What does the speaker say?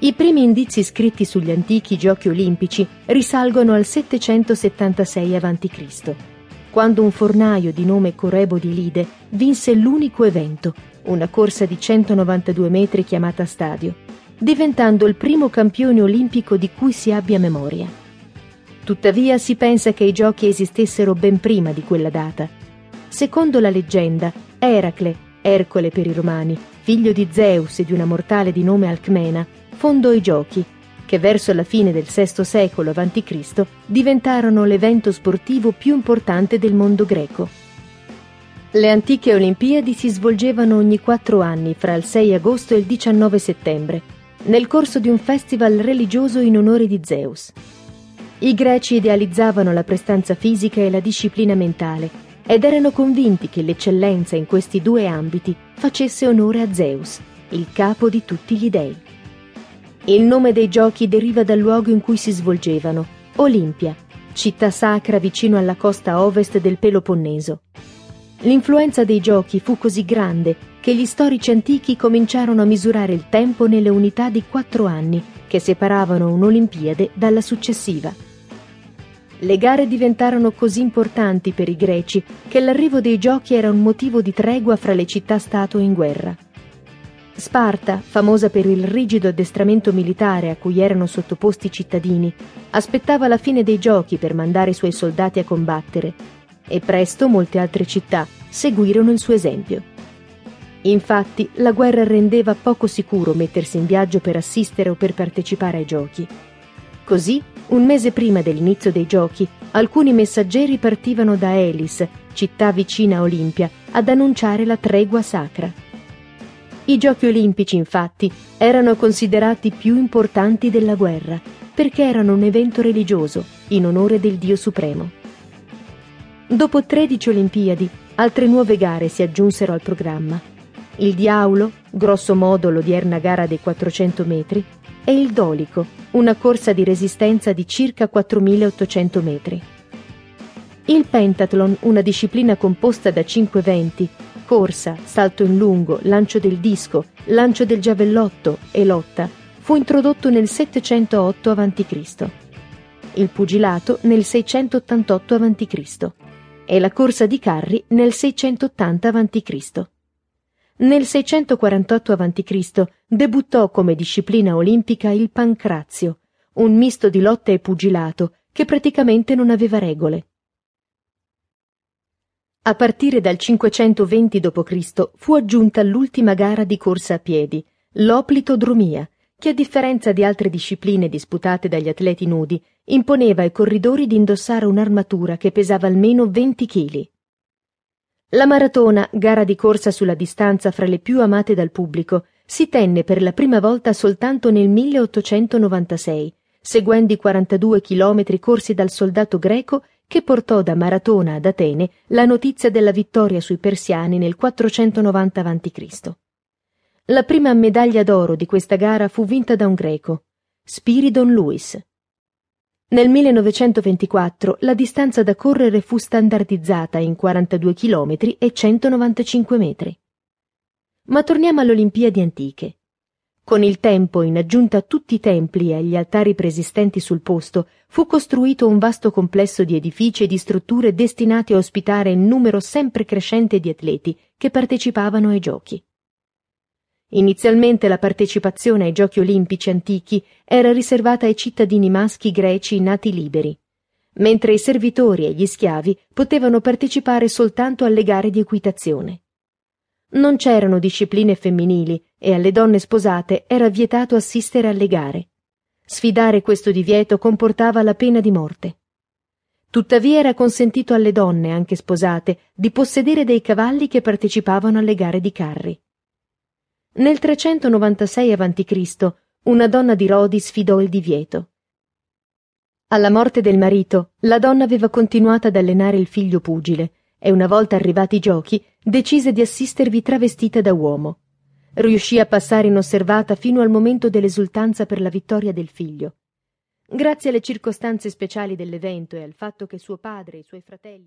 I primi indizi scritti sugli antichi giochi olimpici risalgono al 776 a.C., quando un fornaio di nome Corebo di Lide vinse l'unico evento, una corsa di 192 metri chiamata stadio, diventando il primo campione olimpico di cui si abbia memoria. Tuttavia si pensa che i giochi esistessero ben prima di quella data. Secondo la leggenda, Eracle, Ercole per i romani, figlio di Zeus e di una mortale di nome Alcmena, fondò i giochi, che verso la fine del VI secolo a.C. diventarono l'evento sportivo più importante del mondo greco. Le antiche Olimpiadi si svolgevano ogni quattro anni, fra il 6 agosto e il 19 settembre, nel corso di un festival religioso in onore di Zeus. I greci idealizzavano la prestanza fisica e la disciplina mentale ed erano convinti che l'eccellenza in questi due ambiti facesse onore a Zeus, il capo di tutti gli dei. Il nome dei giochi deriva dal luogo in cui si svolgevano, Olimpia, città sacra vicino alla costa ovest del Peloponneso. L'influenza dei giochi fu così grande che gli storici antichi cominciarono a misurare il tempo nelle unità di quattro anni che separavano un'Olimpiade dalla successiva. Le gare diventarono così importanti per i greci che l'arrivo dei giochi era un motivo di tregua fra le città-stato in guerra. Sparta, famosa per il rigido addestramento militare a cui erano sottoposti i cittadini, aspettava la fine dei giochi per mandare i suoi soldati a combattere e presto molte altre città seguirono il suo esempio. Infatti la guerra rendeva poco sicuro mettersi in viaggio per assistere o per partecipare ai giochi. Così, un mese prima dell'inizio dei giochi, alcuni messaggeri partivano da Elis, città vicina a Olimpia, ad annunciare la tregua sacra. I giochi olimpici, infatti, erano considerati più importanti della guerra, perché erano un evento religioso in onore del Dio Supremo. Dopo 13 Olimpiadi, altre nuove gare si aggiunsero al programma. Il Diaulo, grosso modo l'odierna gara dei 400 metri, e il Dolico, una corsa di resistenza di circa 4.800 metri. Il Pentathlon, una disciplina composta da cinque eventi, corsa, salto in lungo, lancio del disco, lancio del giavellotto e lotta, fu introdotto nel 708 a.C., il pugilato nel 688 a.C. e la corsa di carri nel 680 a.C. Nel 648 a.C. debuttò come disciplina olimpica il pancrazio, un misto di lotta e pugilato che praticamente non aveva regole. A partire dal 520 d.C. fu aggiunta l'ultima gara di corsa a piedi, l'oplitodromia, che a differenza di altre discipline disputate dagli atleti nudi, imponeva ai corridori di indossare un'armatura che pesava almeno 20 kg. La maratona, gara di corsa sulla distanza fra le più amate dal pubblico, si tenne per la prima volta soltanto nel 1896, seguendo i 42 chilometri corsi dal soldato greco che portò da Maratona ad Atene la notizia della vittoria sui persiani nel 490 a.C. La prima medaglia d'oro di questa gara fu vinta da un greco, Spiridon Lewis. Nel 1924 la distanza da correre fu standardizzata in 42 km e 195 metri. Ma torniamo alle Olimpiadi antiche. Con il tempo, in aggiunta a tutti i templi e agli altari preesistenti sul posto, fu costruito un vasto complesso di edifici e di strutture destinati a ospitare il numero sempre crescente di atleti che partecipavano ai giochi. Inizialmente la partecipazione ai giochi olimpici antichi era riservata ai cittadini maschi greci nati liberi, mentre i servitori e gli schiavi potevano partecipare soltanto alle gare di equitazione. Non c'erano discipline femminili e alle donne sposate era vietato assistere alle gare. Sfidare questo divieto comportava la pena di morte. Tuttavia era consentito alle donne, anche sposate, di possedere dei cavalli che partecipavano alle gare di carri. Nel 396 a.C. una donna di Rodi sfidò il divieto. Alla morte del marito, la donna aveva continuato ad allenare il figlio pugile e una volta arrivati i giochi decise di assistervi travestita da uomo. Riuscì a passare inosservata fino al momento dell'esultanza per la vittoria del figlio. Grazie alle circostanze speciali dell'evento e al fatto che suo padre e i suoi fratelli